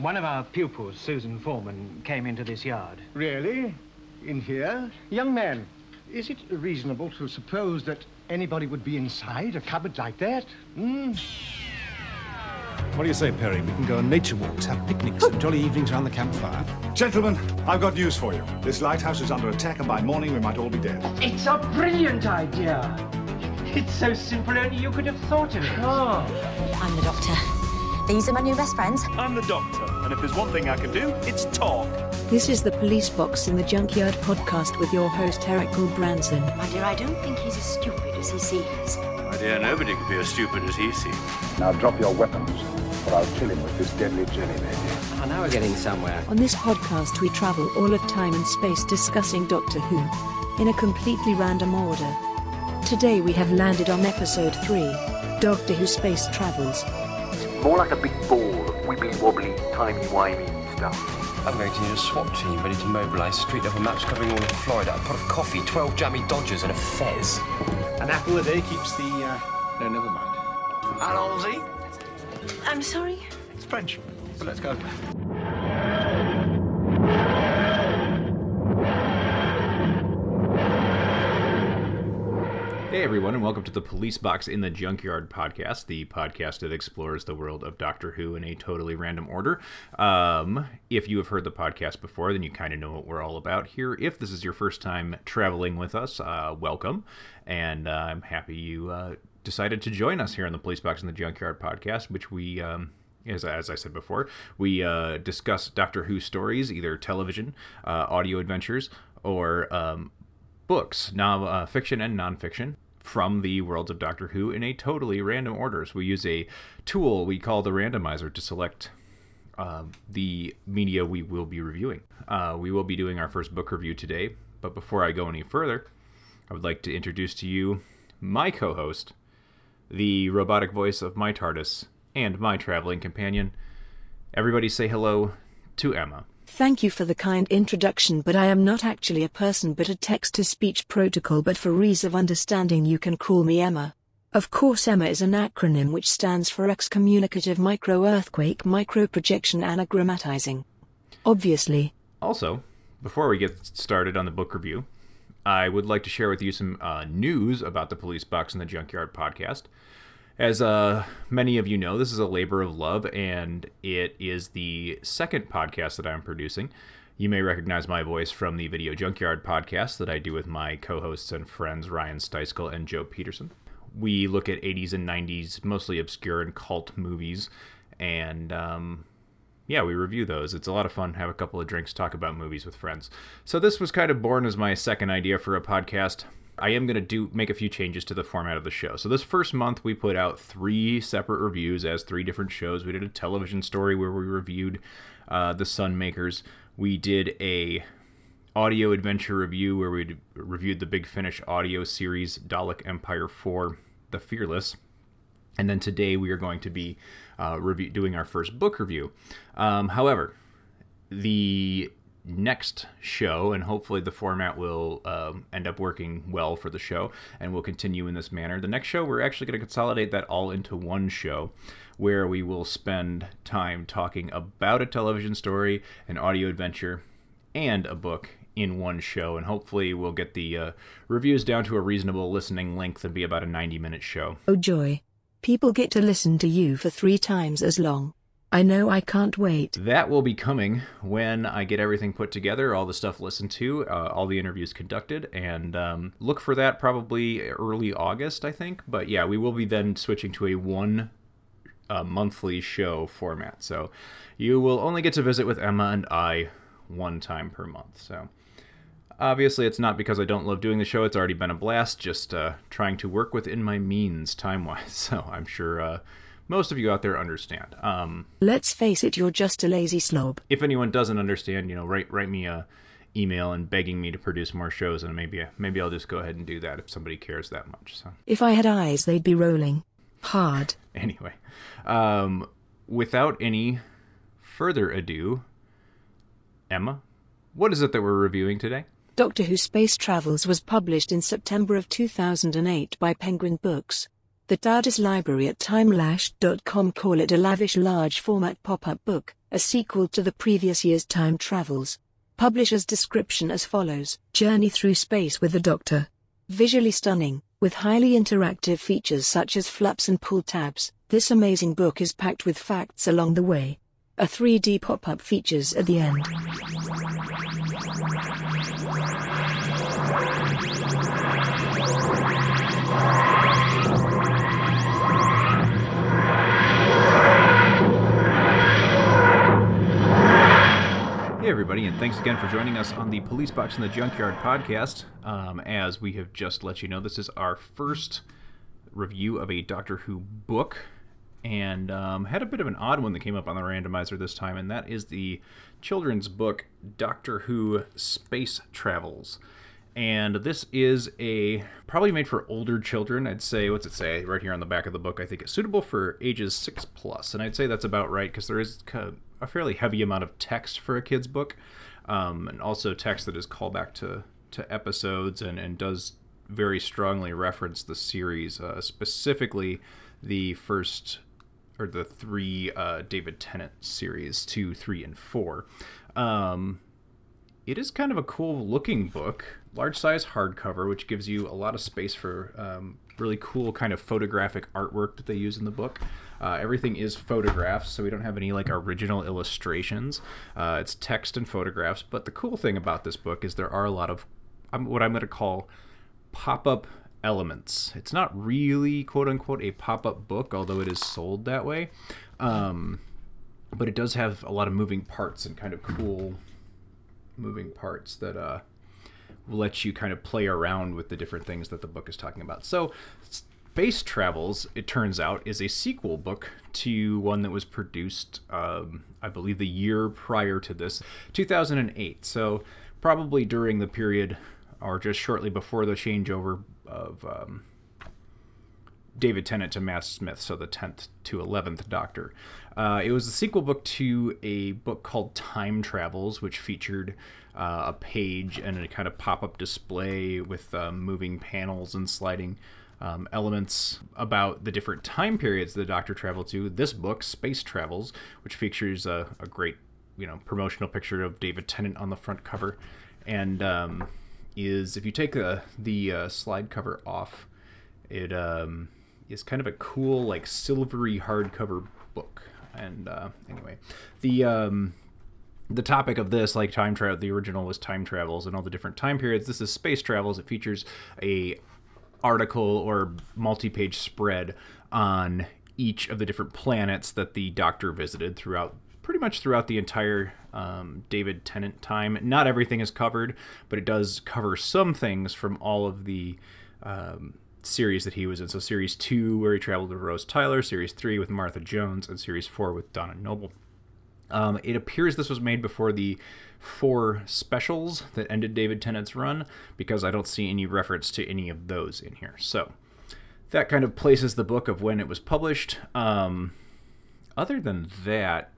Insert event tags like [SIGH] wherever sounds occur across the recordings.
One of our pupils, Susan Foreman, came into this yard. Really? In here? Young man, is it reasonable to suppose that anybody would be inside a cupboard like that? Hmm? What do you say, Perry? We can go on nature walks, have picnics, and jolly evenings around the campfire. Gentlemen, I've got news for you. This lighthouse is under attack, and by morning we might all be dead. It's a brilliant idea. It's so simple, only you could have thought of it. Oh. I'm the doctor. These are my new best friends. I'm the doctor, and if there's one thing I can do, it's talk. This is the Police Box in the Junkyard podcast with your host, Erik Branson. My dear, I don't think he's as stupid as he seems. My dear, nobody could be as stupid as he seems. Now drop your weapons, or I'll kill him with this deadly jelly baby. Oh, now we're getting somewhere. On this podcast, we travel all of time and space discussing Doctor Who in a completely random order. Today we have landed on episode 3 Doctor Who Space Travels. More like a big ball of wibbly wobbly, timey wimey stuff. I'm going to need a SWAT team ready to mobilise, street level maps covering all of Florida, a pot of coffee, 12 Jammie Dodgers, and a fez. An apple a day keeps the. Uh... No, never mind. Allons-y. I'm sorry? It's French, but let's go. Hey everyone, and welcome to the Police Box in the Junkyard podcast, the podcast that explores the world of Doctor Who in a totally random order. Um, if you have heard the podcast before, then you kind of know what we're all about here. If this is your first time traveling with us, uh, welcome, and uh, I'm happy you uh, decided to join us here on the Police Box in the Junkyard podcast, which we. Um, as, as I said before, we uh, discuss Doctor Who stories, either television, uh, audio adventures, or um, books, now uh, fiction and nonfiction, from the worlds of Doctor Who in a totally random order. So we use a tool we call the randomizer to select uh, the media we will be reviewing. Uh, we will be doing our first book review today, but before I go any further, I would like to introduce to you my co host, the robotic voice of my TARDIS and my traveling companion. Everybody say hello to Emma. Thank you for the kind introduction, but I am not actually a person but a text to speech protocol. But for ease of understanding, you can call me Emma. Of course, Emma is an acronym which stands for excommunicative micro earthquake micro projection anagrammatizing. Obviously. Also, before we get started on the book review, I would like to share with you some uh, news about the Police Box and the Junkyard podcast. As uh, many of you know, this is a labor of love, and it is the second podcast that I'm producing. You may recognize my voice from the Video Junkyard podcast that I do with my co hosts and friends Ryan Steiskell and Joe Peterson. We look at 80s and 90s, mostly obscure and cult movies, and um, yeah, we review those. It's a lot of fun. Have a couple of drinks, talk about movies with friends. So this was kind of born as my second idea for a podcast. I am going to do make a few changes to the format of the show. So this first month we put out three separate reviews as three different shows. We did a television story where we reviewed uh, the Sunmakers. We did a audio adventure review where we reviewed the Big Finish audio series Dalek Empire 4: The Fearless. And then today we are going to be uh, review, doing our first book review. Um, however, the next show, and hopefully the format will um, end up working well for the show and we'll continue in this manner. The next show, we're actually going to consolidate that all into one show where we will spend time talking about a television story, an audio adventure, and a book in one show. And hopefully we'll get the uh, reviews down to a reasonable listening length and be about a 90 minute show. Oh, joy. People get to listen to you for three times as long. I know I can't wait. That will be coming when I get everything put together, all the stuff listened to, uh, all the interviews conducted, and um, look for that probably early August, I think. But yeah, we will be then switching to a one uh, monthly show format. So you will only get to visit with Emma and I one time per month. So obviously, it's not because I don't love doing the show. It's already been a blast, just uh, trying to work within my means time wise. [LAUGHS] So I'm sure uh, most of you out there understand. Um, Let's face it, you're just a lazy slob. if anyone doesn't understand, you know, write write me a email and begging me to produce more shows, and maybe maybe I'll just go ahead and do that if somebody cares that much. So If I had eyes, they'd be rolling. Hard. [LAUGHS] anyway, um, without any further ado, Emma, what is it that we're reviewing today? Doctor Who Space Travels was published in September of 2008 by Penguin Books. The TARDIS library at timelash.com call it a lavish large format pop-up book, a sequel to the previous year's Time Travels. Publisher's description as follows Journey through space with the Doctor. Visually stunning, with highly interactive features such as flaps and pull tabs, this amazing book is packed with facts along the way. A 3D pop up features at the end. Hey, everybody, and thanks again for joining us on the Police Box in the Junkyard podcast. Um, as we have just let you know, this is our first review of a Doctor Who book, and um, had a bit of an odd one that came up on the randomizer this time, and that is the children's book Doctor Who Space Travels. And this is a probably made for older children. I'd say, what's it say right here on the back of the book? I think it's suitable for ages six plus, and I'd say that's about right because there is of a fairly heavy amount of text for a kid's book, um, and also text that is called back to to episodes and and does very strongly reference the series, uh, specifically the first or the three uh, David Tennant series, two, three, and four. Um, it is kind of a cool looking book, large size hardcover, which gives you a lot of space for um, really cool kind of photographic artwork that they use in the book. Uh, everything is photographs, so we don't have any like original illustrations. Uh, it's text and photographs. But the cool thing about this book is there are a lot of um, what I'm going to call pop up elements. It's not really quote unquote a pop up book, although it is sold that way. Um, but it does have a lot of moving parts and kind of cool moving parts that uh, let you kind of play around with the different things that the book is talking about. So, Space Travels, it turns out, is a sequel book to one that was produced, um, I believe, the year prior to this, 2008. So, probably during the period or just shortly before the changeover of um, David Tennant to Matt Smith, so the 10th to 11th Doctor. Uh, it was a sequel book to a book called Time Travels, which featured uh, a page and a kind of pop up display with um, moving panels and sliding um, elements about the different time periods the Doctor traveled to. This book, Space Travels, which features a, a great you know promotional picture of David Tennant on the front cover, and um, is if you take the the uh, slide cover off, it um, is kind of a cool like silvery hardcover book. And uh, anyway, the um, the topic of this, like time travel, the original was time travels and all the different time periods. This is space travels. It features a article or multi-page spread on each of the different planets that the Doctor visited throughout pretty much throughout the entire um, David Tennant time. Not everything is covered, but it does cover some things from all of the um, series that he was in. So, series two, where he traveled with Rose Tyler, series three with Martha Jones, and series four with Donna Noble. Um, it appears this was made before the four specials that ended David Tennant's run, because I don't see any reference to any of those in here. So, that kind of places the book of when it was published. Um, other than that,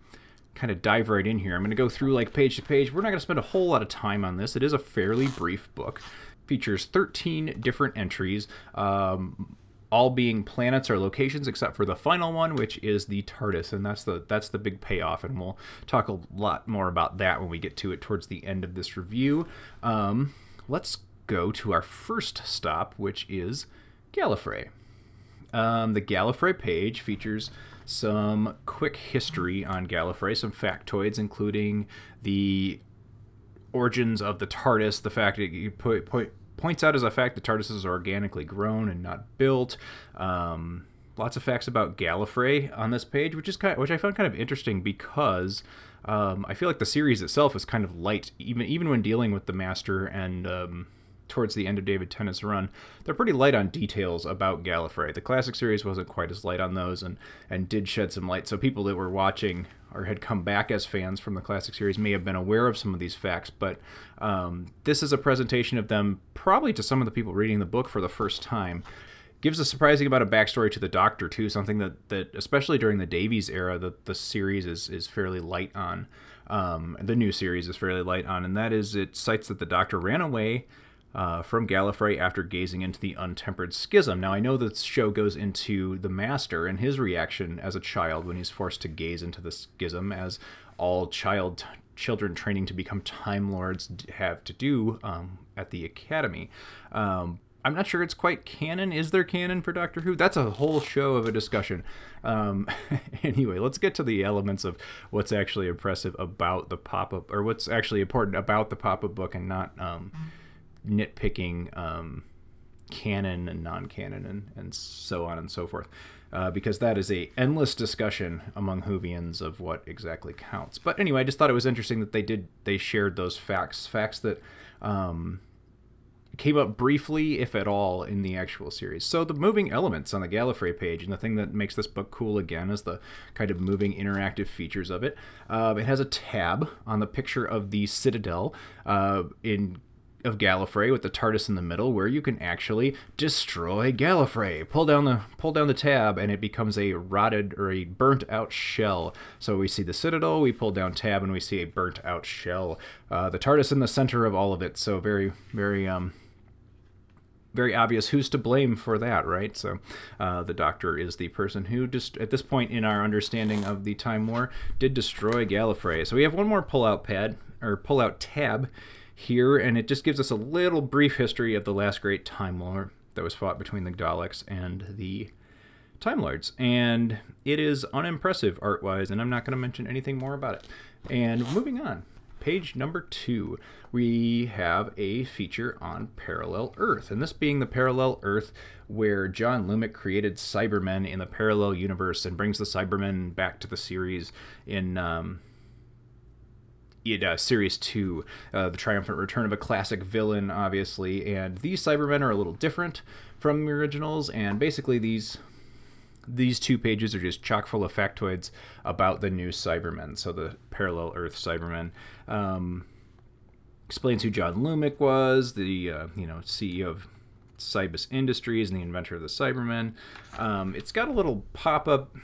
kind of dive right in here. I'm going to go through like page to page. We're not going to spend a whole lot of time on this. It is a fairly brief book. Features 13 different entries, um, all being planets or locations, except for the final one, which is the TARDIS, and that's the that's the big payoff. And we'll talk a lot more about that when we get to it towards the end of this review. Um, let's go to our first stop, which is Gallifrey. Um, the Gallifrey page features some quick history on Gallifrey, some factoids, including the origins of the TARDIS, the fact that you put, put, points out as a fact that TARDIS is organically grown and not built. Um, lots of facts about Gallifrey on this page, which is kind of, which I found kind of interesting because um, I feel like the series itself is kind of light, even even when dealing with the Master and um, towards the end of David Tennant's run, they're pretty light on details about Gallifrey. The classic series wasn't quite as light on those and, and did shed some light. So people that were watching or had come back as fans from the classic series may have been aware of some of these facts, but um, this is a presentation of them probably to some of the people reading the book for the first time. Gives a surprising amount of backstory to the Doctor too, something that, that especially during the Davies era, the, the series is, is fairly light on. Um, the new series is fairly light on, and that is it cites that the Doctor ran away uh, from Gallifrey after gazing into the untempered schism. Now, I know the show goes into the Master and his reaction as a child when he's forced to gaze into the schism, as all child children training to become Time Lords have to do um, at the Academy. Um, I'm not sure it's quite canon. Is there canon for Doctor Who? That's a whole show of a discussion. Um, [LAUGHS] anyway, let's get to the elements of what's actually impressive about the pop up, or what's actually important about the pop up book, and not um, nitpicking um, canon and non canon and, and so on and so forth. Uh, because that is a endless discussion among Whovians of what exactly counts. But anyway, I just thought it was interesting that they did they shared those facts, facts that um, came up briefly, if at all, in the actual series. So the moving elements on the Gallifrey page, and the thing that makes this book cool again is the kind of moving interactive features of it. Uh, it has a tab on the picture of the Citadel uh, in of Gallifrey with the TARDIS in the middle, where you can actually destroy Gallifrey. Pull down the pull down the tab, and it becomes a rotted or a burnt out shell. So we see the Citadel, we pull down tab, and we see a burnt out shell. Uh, the TARDIS in the center of all of it. So very very um very obvious who's to blame for that, right? So uh, the Doctor is the person who, just at this point in our understanding of the Time War, did destroy Gallifrey. So we have one more pull-out pad or pull-out tab here, and it just gives us a little brief history of the last great Time War that was fought between the Daleks and the Time Lords. And it is unimpressive art-wise, and I'm not going to mention anything more about it. And moving on page number two, we have a feature on Parallel Earth. And this being the Parallel Earth where John Lumic created Cybermen in the parallel universe and brings the Cybermen back to the series in. Um, uh, series two, uh, the triumphant return of a classic villain, obviously, and these Cybermen are a little different from the originals, and basically these these two pages are just chock full of factoids about the new Cybermen. So the parallel Earth Cybermen um, explains who John Lumic was, the uh, you know CEO of Cybus Industries and the inventor of the Cybermen. Um, it's got a little pop up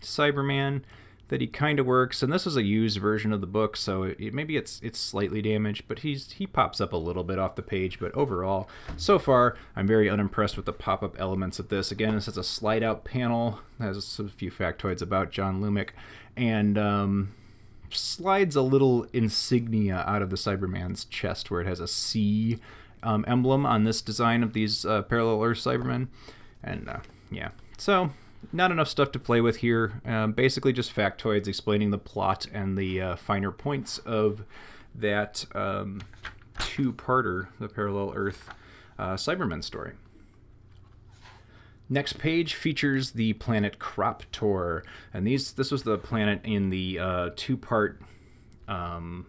Cyberman that he kind of works, and this is a used version of the book, so it, maybe it's it's slightly damaged, but he's he pops up a little bit off the page. But overall, so far, I'm very unimpressed with the pop up elements of this. Again, this is a slide out panel, has a few factoids about John Lumic, and um, slides a little insignia out of the Cyberman's chest where it has a C um, emblem on this design of these uh, parallel Earth Cybermen, and uh, yeah, so not enough stuff to play with here. Um, basically, just factoids explaining the plot and the uh, finer points of that um, two-parter, the Parallel Earth uh, Cybermen story. Next page features the planet Krop Tor, and these this was the planet in the uh, two-part um,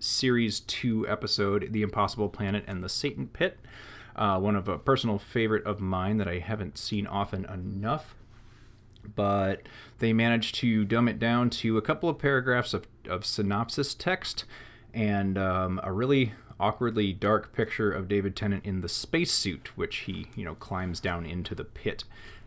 series two episode, "The Impossible Planet" and the Satan Pit. Uh, one of a personal favorite of mine that I haven't seen often enough but they managed to dumb it down to a couple of paragraphs of, of synopsis text and um, a really awkwardly dark picture of David Tennant in the spacesuit, which he, you know, climbs down into the pit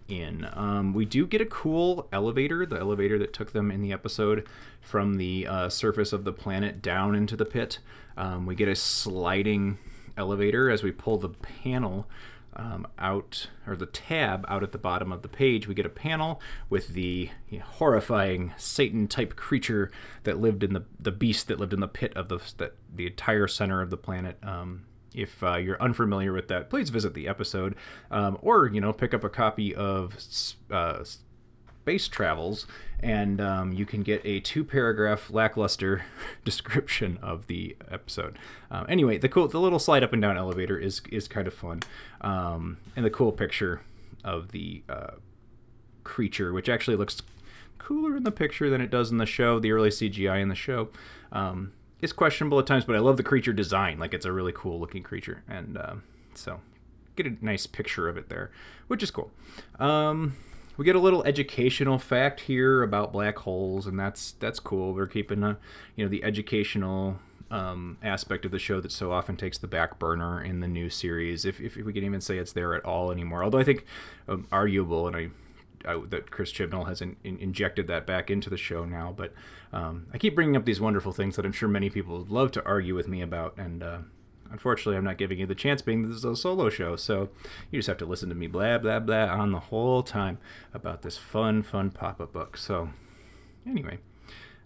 in. Um, we do get a cool elevator, the elevator that took them in the episode from the uh, surface of the planet down into the pit. Um, we get a sliding elevator as we pull the panel um, out, or the tab out at the bottom of the page, we get a panel with the horrifying Satan-type creature that lived in the the beast that lived in the pit of the that the entire center of the planet. Um, if uh, you're unfamiliar with that, please visit the episode, um, or you know, pick up a copy of uh, Space Travels, and um, you can get a two-paragraph lackluster [LAUGHS] description of the episode. Um, anyway, the cool, the little slide up and down elevator is is kind of fun, um, and the cool picture of the uh, creature, which actually looks cooler in the picture than it does in the show. The early CGI in the show um, is questionable at times, but I love the creature design. Like it's a really cool looking creature, and uh, so get a nice picture of it there, which is cool. Um, we get a little educational fact here about black holes, and that's that's cool. We're keeping a, you know the educational um, aspect of the show that so often takes the back burner in the new series, if, if we can even say it's there at all anymore. Although I think um, arguable, and I, I, that Chris Chibnall has in, in, injected that back into the show now. But um, I keep bringing up these wonderful things that I'm sure many people would love to argue with me about, and uh, Unfortunately, I'm not giving you the chance being this is a solo show, so you just have to listen to me blah, blah, blah on the whole time about this fun, fun pop up book. So, anyway,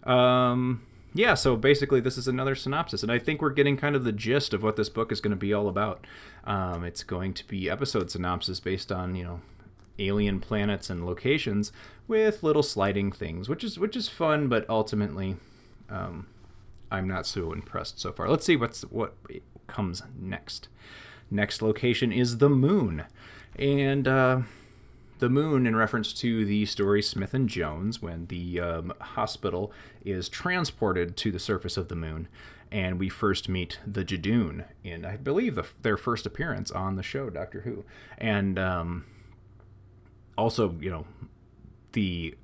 Um, yeah, so basically, this is another synopsis, and I think we're getting kind of the gist of what this book is going to be all about. Um, it's going to be episode synopsis based on you know alien planets and locations with little sliding things, which is which is fun, but ultimately, um, I'm not so impressed so far. Let's see what's what comes next. Next location is the moon, and. Uh, the moon in reference to the story Smith and Jones when the um, hospital is transported to the surface of the moon and we first meet the Judoon in I believe the, their first appearance on the show Doctor Who and um, also you know the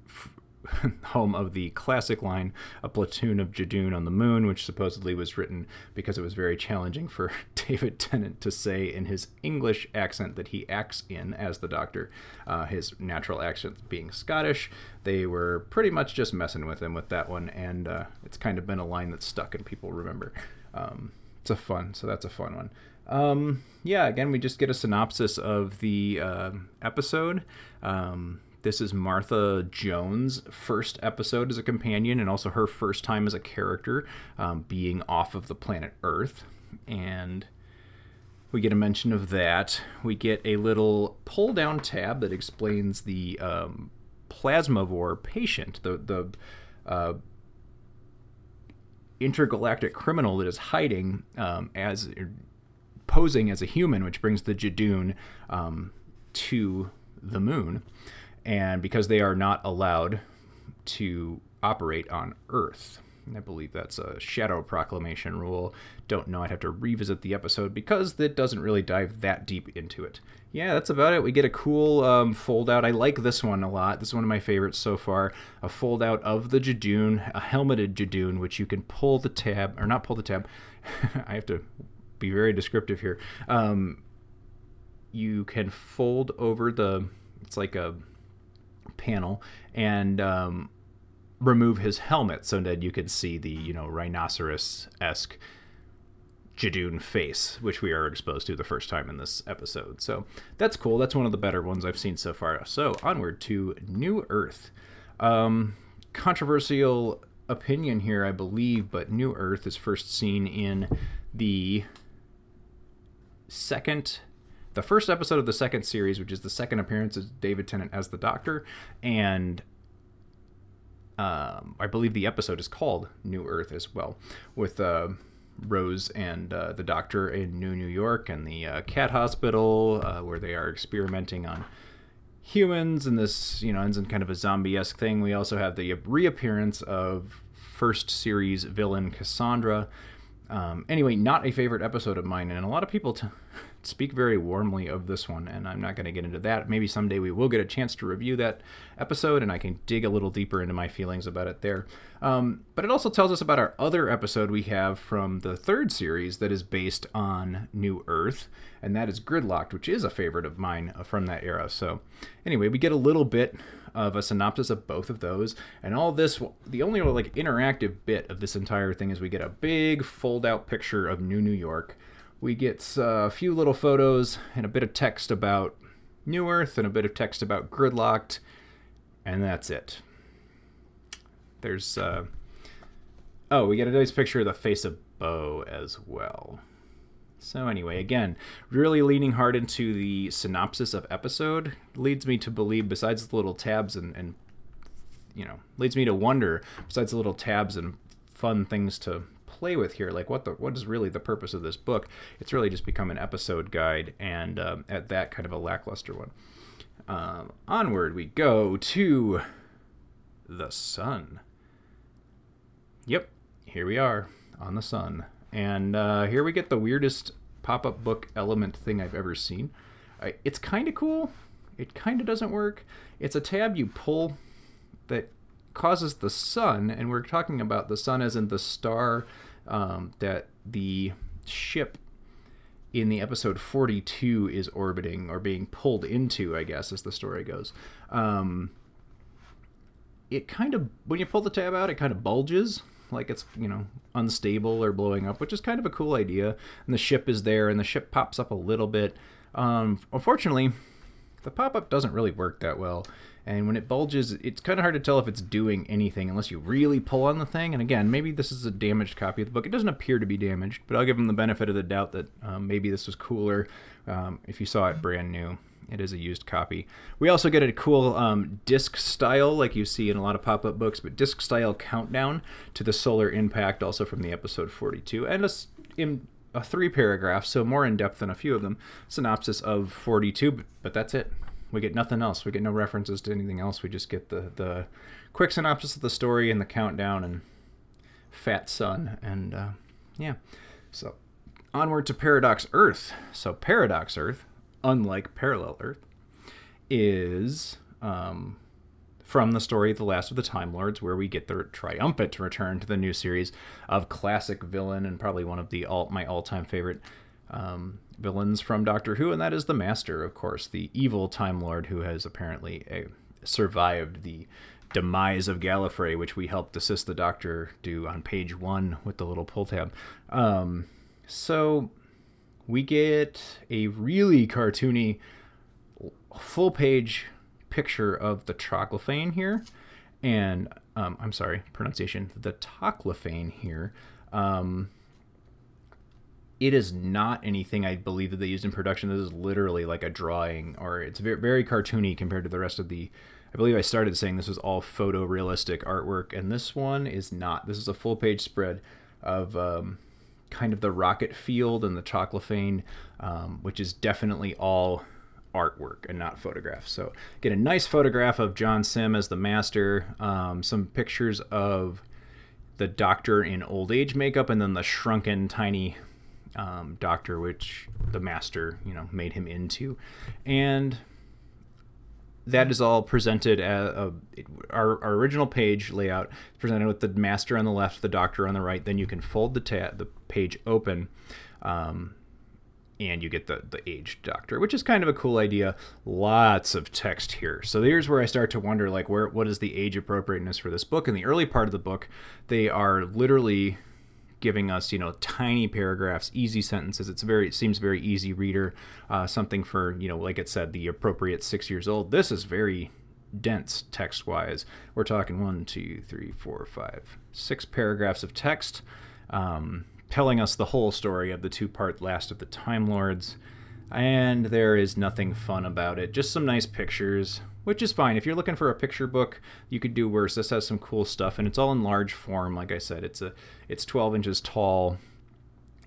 [LAUGHS] home of the classic line, A Platoon of Judoon on the Moon, which supposedly was written because it was very challenging for [LAUGHS] David Tennant to say in his English accent that he acts in as the Doctor, uh, his natural accent being Scottish. They were pretty much just messing with him with that one, and uh, it's kind of been a line that's stuck and people remember. Um, it's a fun, so that's a fun one. Um, yeah, again, we just get a synopsis of the uh, episode. Um, this is Martha Jones' first episode as a companion and also her first time as a character um, being off of the planet Earth. And we get a mention of that. We get a little pull down tab that explains the um, plasmavore patient, the, the uh, intergalactic criminal that is hiding um, as posing as a human, which brings the Judoon um, to the moon and because they are not allowed to operate on Earth. I believe that's a Shadow Proclamation rule. Don't know, I'd have to revisit the episode because it doesn't really dive that deep into it. Yeah, that's about it. We get a cool um, fold out. I like this one a lot. This is one of my favorites so far. A fold out of the Judoon, a helmeted Judoon, which you can pull the tab, or not pull the tab. [LAUGHS] I have to be very descriptive here. Um, you can fold over the, it's like a panel and um, remove his helmet so that you could see the you know rhinoceros esque Judoon face, which we are exposed to the first time in this episode. So that's cool. That's one of the better ones I've seen so far. So onward to New Earth. Um, controversial opinion here, I believe, but New Earth is first seen in the second the first episode of the second series, which is the second appearance of David Tennant as the Doctor, and um, I believe the episode is called New Earth as well, with uh, Rose and uh, the Doctor in New New York and the uh, cat hospital uh, where they are experimenting on humans, and this you know ends in kind of a zombie-esque thing. We also have the reappearance of first series villain Cassandra. Um, anyway, not a favorite episode of mine, and a lot of people. T- [LAUGHS] speak very warmly of this one, and I'm not going to get into that. Maybe someday we will get a chance to review that episode, and I can dig a little deeper into my feelings about it there. Um, but it also tells us about our other episode we have from the third series that is based on New Earth, and that is Gridlocked, which is a favorite of mine from that era. So, anyway, we get a little bit of a synopsis of both of those, and all this. The only like interactive bit of this entire thing is we get a big fold-out picture of New New York we get uh, a few little photos and a bit of text about New Earth and a bit of text about Gridlocked, and that's it. There's, uh, oh, we get a nice picture of the face of Boe as well. So, anyway, again, really leaning hard into the synopsis of episode leads me to believe, besides the little tabs and, and you know, leads me to wonder, besides the little tabs and fun things to play with here. Like, what the what is really the purpose of this book? It's really just become an episode guide, and um, at that kind of a lackluster one. Um, onward we go to the sun. Yep, here we are on the sun, and uh, here we get the weirdest pop-up book element thing I've ever seen. Uh, it's kind of cool. It kind of doesn't work. It's a tab you pull that causes the sun, and we're talking about the sun as in the star um, that the ship in the episode 42 is orbiting or being pulled into, I guess, as the story goes. Um, it kind of, when you pull the tab out, it kind of bulges like it's, you know, unstable or blowing up, which is kind of a cool idea. And the ship is there, and the ship pops up a little bit. Um, unfortunately, the pop up doesn't really work that well And when it bulges, it's kind of hard to tell if it's doing anything unless you really pull on the thing. And again, maybe this is a damaged copy of the book. It doesn't appear to be damaged, but I'll give them the benefit of the doubt that um, maybe this was cooler um, if you saw it brand new. It is a used copy. We also get a cool um, disc style, like you see in a lot of pop up books, but disc style countdown to the solar impact, also from the episode 42, and a, in a three paragraph, so more in depth than a few of them, synopsis of 42, but, that's it. We get nothing else. We get no references to anything else. We just get the the quick synopsis of the story and the countdown and Fat Sun and uh, yeah. So onward to Paradox Earth. So Paradox Earth, unlike Parallel Earth, is um, from the story The Last of the Time Lords, where we get the triumphant return to the new series of classic villain and probably one of the all my all time favorite um, villains from Doctor Who, and that is the Master, of course, the evil Time Lord who has apparently a, uh, survived the demise of Gallifrey, which we helped assist the Doctor do on page one with the little pull tab. Um, so we get a really cartoony full page picture of the Troglophane here, and um, I'm sorry, pronunciation, the Toclafane here. Um, it is not anything I believe that they used in production. This is literally like a drawing, or it's very, very cartoony compared to the rest of the. I believe I started saying this was all photorealistic artwork, and this one is not. This is a full page spread of um, kind of the rocket field and the Troglophane, um, which is definitely all artwork and not photographs. So get a nice photograph of John Simm as the master, um, some pictures of the doctor in old age makeup, and then the shrunken, tiny um, doctor, which the master, you know, made him into, and that is all presented as a, our, our, original page layout presented with the master on the left, the doctor on the right. Then you can fold the tab, the page open, um, and you get the the aged doctor, which is kind of a cool idea. Lots of text here, so here's where I start to wonder, like, where what is the age appropriateness for this book? In the early part of the book, they are literally giving us you know tiny paragraphs easy sentences. It's very it seems very easy reader uh, something for you know like it said the appropriate six years old. This is very dense text wise we're talking one two three four five six paragraphs of text um, telling us the whole story of the two part last of the time lords. And there is nothing fun about it. Just some nice pictures which is fine. If you're looking for a picture book, you could do worse. This has some cool stuff, and it's all in large form. Like I said, it's a it's 12 inches tall,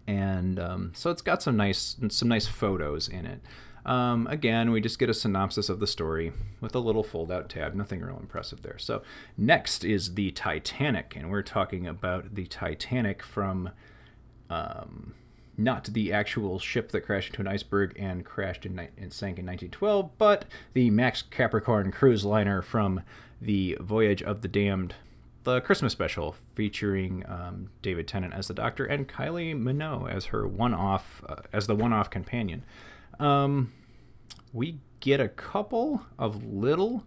and um, so it's got some nice some nice photos in it. Um, again, we just get a synopsis of the story with a little fold-out tab. Nothing real impressive there. So next is the Titanic, and we're talking about the Titanic from. Um, not the actual ship that crashed into an iceberg and crashed in, and sank in 1912, but the Max Capricorn cruise liner from the Voyage of the Damned, the Christmas special featuring um, David Tennant as the Doctor and Kylie Minogue as her one-off uh, as the one-off companion. Um, we get a couple of little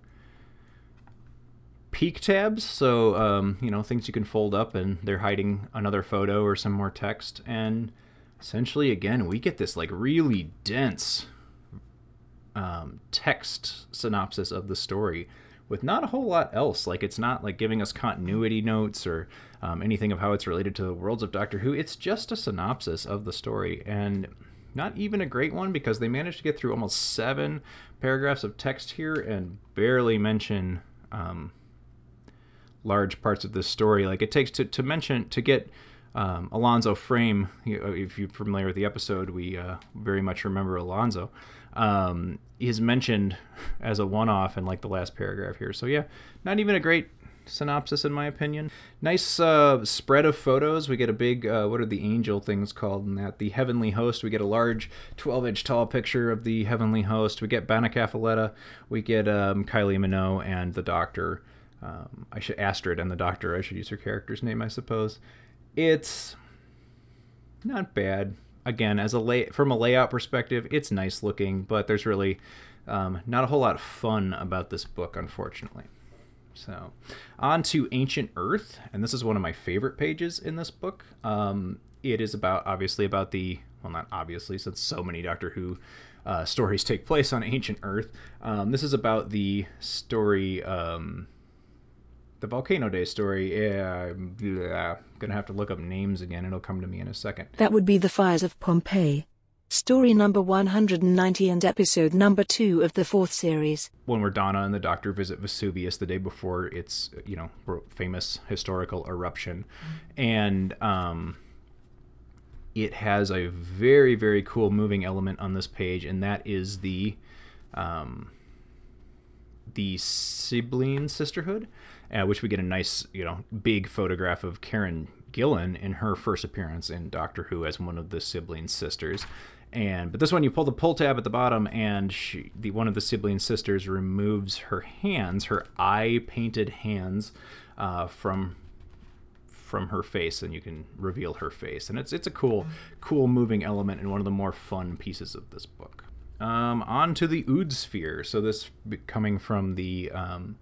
peek tabs, so um, you know things you can fold up, and they're hiding another photo or some more text and essentially again we get this like really dense um, text synopsis of the story with not a whole lot else. Like it's not like giving us continuity notes or um, anything of how it's related to the worlds of doctor who. It's just a synopsis of the story and not even a great one because they managed to get through almost seven paragraphs of text here and barely mention um, large parts of this story. Like it takes to, to mention to get um, Alonso Frame, if you're familiar with the episode, we uh, very much remember Alonso. Um, is mentioned as a one-off in like the last paragraph here. So yeah, not even a great synopsis in my opinion. Nice uh, spread of photos. We get a big, uh, what are the angel things called in that? The heavenly host. We get a large 12-inch tall picture of the heavenly host. We get Bannakaffalatta. We get um, Kylie Minogue and the Doctor. Um, I should Astrid and the Doctor. I should use her character's name, I suppose. It's not bad. Again, as a lay from a layout perspective, it's nice looking, but there's really um, not a whole lot of fun about this book, unfortunately. So, on to Ancient Earth, and this is one of my favorite pages in this book. Um, it is about obviously about the well, not obviously, since so many Doctor Who uh, stories take place on ancient Earth. Um, this is about the story, um, the Volcano Day story. Yeah, I'm blah, gonna have to look up names again. It'll come to me in a second. That would be The Fires of Pompeii. Story number 190 and episode number 2 of the fourth series. One where Donna and the Doctor visit Vesuvius the day before its, you know, famous historical eruption, and um, it has a very very cool moving element on this page, and that is the um, the sibling sisterhood, uh, which we get a nice, you know, big photograph of Karen Gillan in her first appearance in Doctor Who as one of the sibling sisters. And but this one you pull the pull tab at the bottom, and she, the one of the sibling sisters removes her hands, her eye painted hands, uh, from from her face, and you can reveal her face. And it's it's a cool cool moving element and one of the more fun pieces of this book. Um, on to the Ood Sphere. So this coming from the um,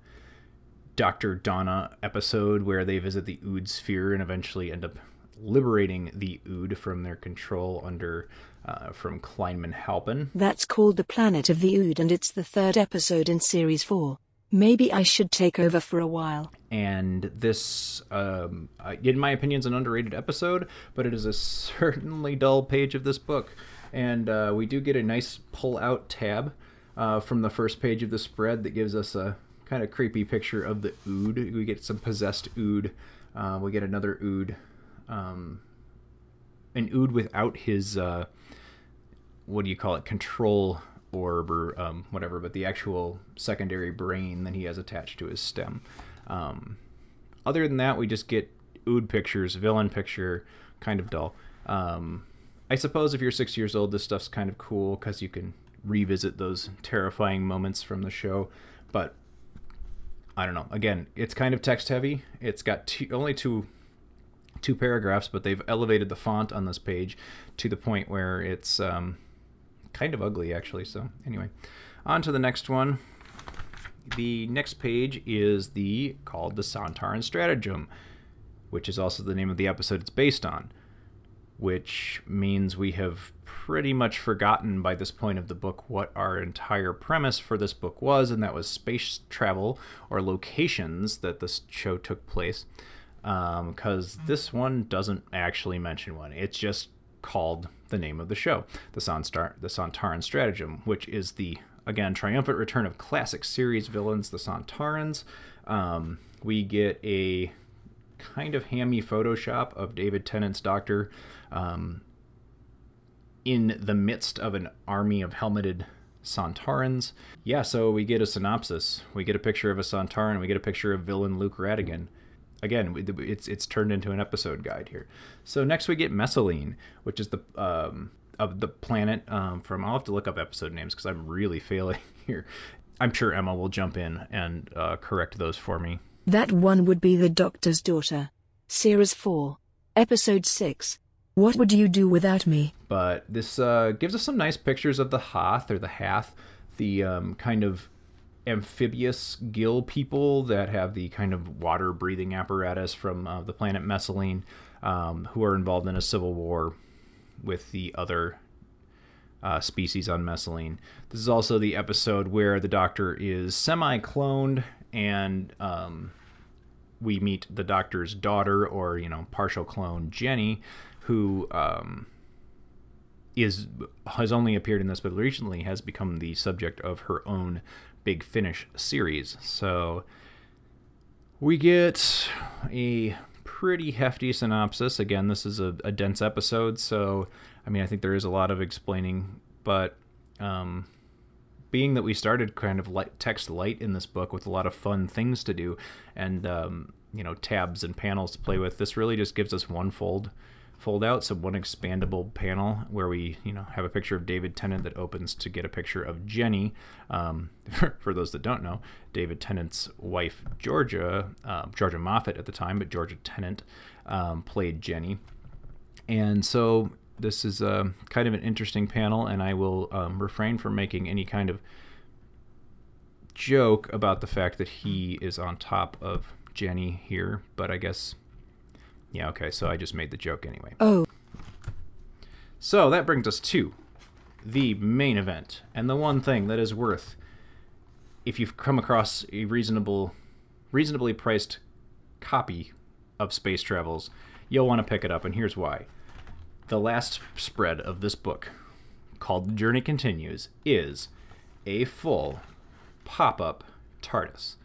Dr. Donna episode where they visit the Ood Sphere and eventually end up liberating the Ood from their control under uh, from Klineman Halpen. That's called The Planet of the Ood and it's the third episode in series 4. Maybe I should take over for a while. And this, um, in my opinion, is an underrated episode, but it is a [LAUGHS] certainly dull page of this book. And uh, we do get a nice pull out tab uh, from the first page of the spread that gives us a kind of creepy picture of the Ood. We get some possessed Ood. Uh, we get another Ood. Um, an Ood without his, uh, what do you call it, control orb or um, whatever, but the actual secondary brain that he has attached to his stem. Um, other than that, we just get Ood pictures, villain picture, kind of dull. Um, I suppose if you're six years old, this stuff's kind of cool because you can revisit those terrifying moments from the show. But I don't know. Again, it's kind of text heavy. It's got two, only two two paragraphs, but they've elevated the font on this page to the point where it's um, kind of ugly, actually. So anyway, on to the next one. The next page is the called the Sontaran Stratagem, which is also the name of the episode it's based on which means we have pretty much forgotten by this point of the book what our entire premise for this book was, and that was space travel or locations that this show took place. Because um, this one doesn't actually mention one, it's just called the name of the show, the Sonstar, the Sontaran Stratagem, which is the again triumphant return of classic series villains, the Sontarans. Um, we get a kind of hammy Photoshop of David Tennant's Doctor um, in the midst of an army of helmeted Sontarans. Yeah, so we get a synopsis. We get a picture of a Sontaran. We get a picture of villain Luke Rattigan. Again, it's it's turned into an episode guide here. So next we get Messaline, which is the um, of the planet um, from. I'll have to look up episode names because I'm really failing [LAUGHS] here. I'm sure Emma will jump in and uh, correct those for me. That one would be The Doctor's Daughter. Series 4. Episode 6. What would you do without me? But this uh, gives us some nice pictures of the Hoth or the Hath, the um, kind of amphibious gill people that have the kind of water breathing apparatus from uh, the planet Messaline, um, who are involved in a civil war with the other uh, species on Messaline. This is also the episode where the Doctor is semi cloned and um, we meet the doctor's daughter, or you know, partial clone Jenny, who um, is has only appeared in this, but recently has become the subject of her own Big Finish series. So we get a pretty hefty synopsis. Again, this is a, a dense episode, so I mean, I think there is a lot of explaining, but um, being that we started kind of light, text light in this book with a lot of fun things to do and um, you know tabs and panels to play with, this really just gives us one fold fold out, so one expandable panel where we you know have a picture of David Tennant that opens to get a picture of Jenny. Um, [LAUGHS] for, for, those that don't know, David Tennant's wife Georgia, uh, Georgia Moffat at the time, but Georgia Tennant um, played Jenny. And so this is a, uh, kind of an interesting panel, and I will um, refrain from making any kind of joke about the fact that he is on top of Jenny here, but I guess, yeah, okay, so I just made the joke anyway. Oh. So that brings us to the main event, and the one thing that is worth, if you've come across a reasonable, reasonably priced copy of Space Travels, you'll want to pick it up, and here's why. The last spread of this book, called The Journey Continues, is a full pop up TARDIS.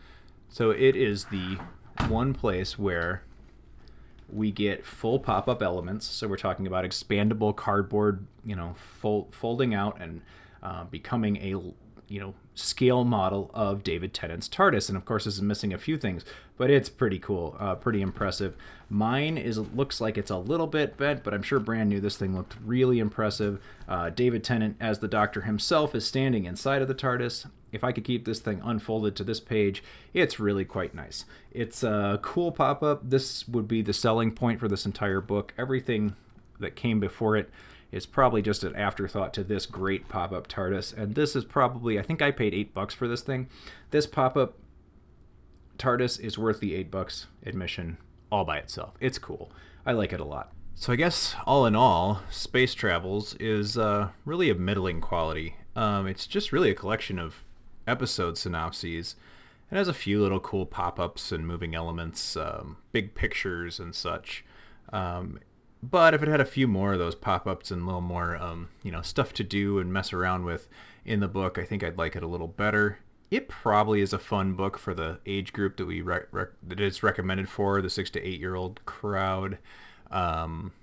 So it is the one place where we get full pop-up elements. So we're talking about expandable cardboard, you know, fold, folding out and uh, becoming a you know scale model of David Tennant's TARDIS. And of course, this is missing a few things, but it's pretty cool, uh, pretty impressive. Mine is looks like it's a little bit bent, but I'm sure brand new. This thing looked really impressive. Uh, David Tennant as the Doctor himself is standing inside of the TARDIS. If I could keep this thing unfolded to this page, it's really quite nice. It's a cool pop up. This would be the selling point for this entire book. Everything that came before it is probably just an afterthought to this great pop up TARDIS. And this is probably, I think I paid eight bucks for this thing. This pop up TARDIS is worth the eight bucks admission all by itself. It's cool. I like it a lot. So I guess all in all, Space Travels is uh, really a middling quality. Um, it's just really a collection of episode synopses. It has a few little cool pop-ups and moving elements, um, big pictures and such. Um, but if it had a few more of those pop-ups and a little more, um, you know, stuff to do and mess around with in the book, I think I'd like it a little better. It probably is a fun book for the age group that we rec- rec- that it's recommended for the six to eight year old crowd. Um,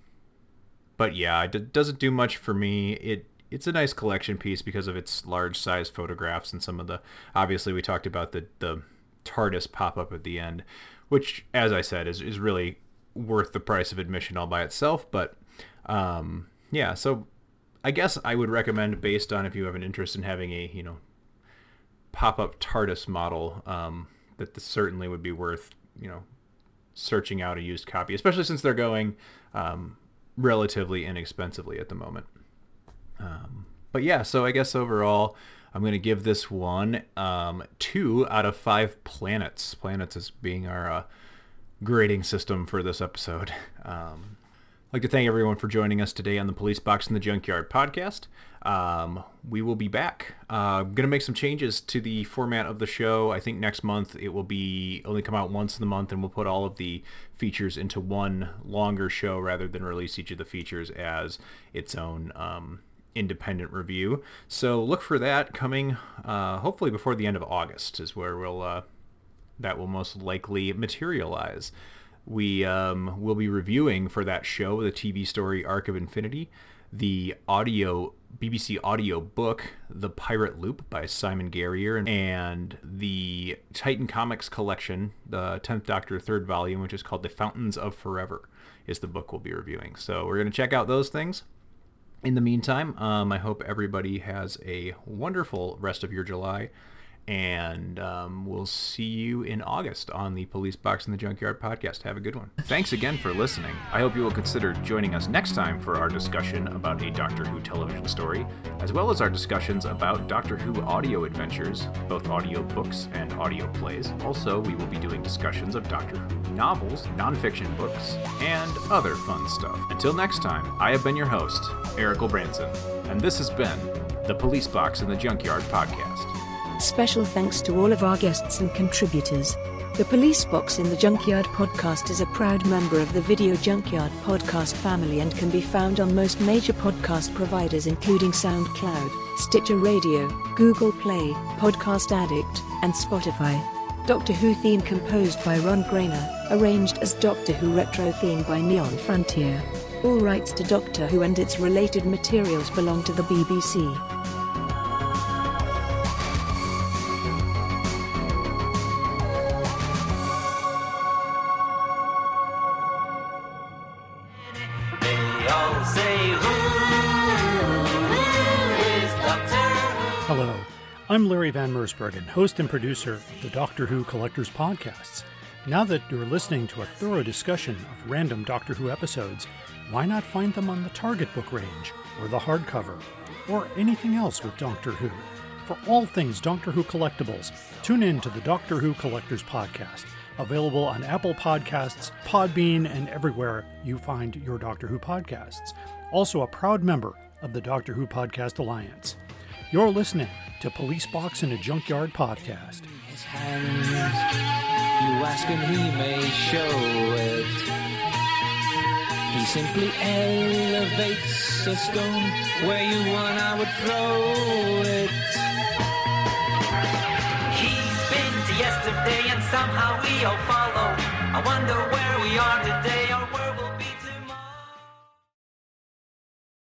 but yeah, it doesn't do much for me. It it's a nice collection piece because of its large size photographs and some of the obviously we talked about the the TARDIS pop up at the end, which as I said is is really worth the price of admission all by itself. But um, yeah, so I guess I would recommend based on if you have an interest in having a you know pop up TARDIS model um, that this certainly would be worth you know searching out a used copy, especially since they're going um, relatively inexpensively at the moment. Um, but yeah, so I guess overall, I'm going to give this one um, two out of five planets. Planets as being our uh, grading system for this episode. [LAUGHS] Um, I'd like to thank everyone for joining us today on the Police Box in the Junkyard podcast. Um, we will be back. Uh, I'm going to make some changes to the format of the show. I think next month it will be only come out once in the month, and we'll put all of the features into one longer show rather than release each of the features as its own um, independent review. So look for that coming uh, hopefully before the end of August is where we'll uh, that will most likely materialize. We um, will be reviewing for that show the TV story Arc of Infinity, the audio BBC audio book The Pirate Loop by Simon Guerrier and the Titan Comics collection, the 10th Doctor third volume, which is called The Fountains of Forever, is the book we'll be reviewing. So we're going to check out those things in the meantime, um, I hope everybody has a wonderful rest of your July and um, we'll see you in August on the Police Box in the Junkyard podcast. Have a good one. Thanks again for listening. I hope you will consider joining us next time for our discussion about a Doctor Who television story, as well as our discussions about Doctor Who audio adventures, both audio books and audio plays. Also, we will be doing discussions of Doctor Who novels, nonfiction books, and other fun stuff. Until next time, I have been your host, Erik Branson, and this has been the Police Box in the Junkyard podcast. Special thanks to all of our guests and contributors. The Police Box in the Junkyard podcast is a proud member of the Video Junkyard podcast family and can be found on most major podcast providers including SoundCloud, Stitcher Radio, Google Play, Podcast Addict, and Spotify. Doctor Who theme composed by Ron Grainer, arranged as Doctor Who retro theme by Neon Frontier. All rights to Doctor Who and its related materials belong to the BBC. I'm Larry Van Mersbergen, host and producer of the Doctor Who Collectors Podcasts. Now that you're listening to a thorough discussion of random Doctor Who episodes, why not find them on the Target book range, or the hardcover, or anything else with Doctor Who? For all things Doctor Who collectibles, tune in to the Doctor Who Collectors Podcast, available on Apple Podcasts, Podbean, and everywhere you find your Doctor Who podcasts. Also, a proud member of the Doctor Who Podcast Alliance. You're listening to Police Box in a Junkyard podcast. His hands, you ask and he may show it. He simply elevates a stone where you want, I would throw it. He's been to yesterday and somehow we all follow. I wonder where we are today.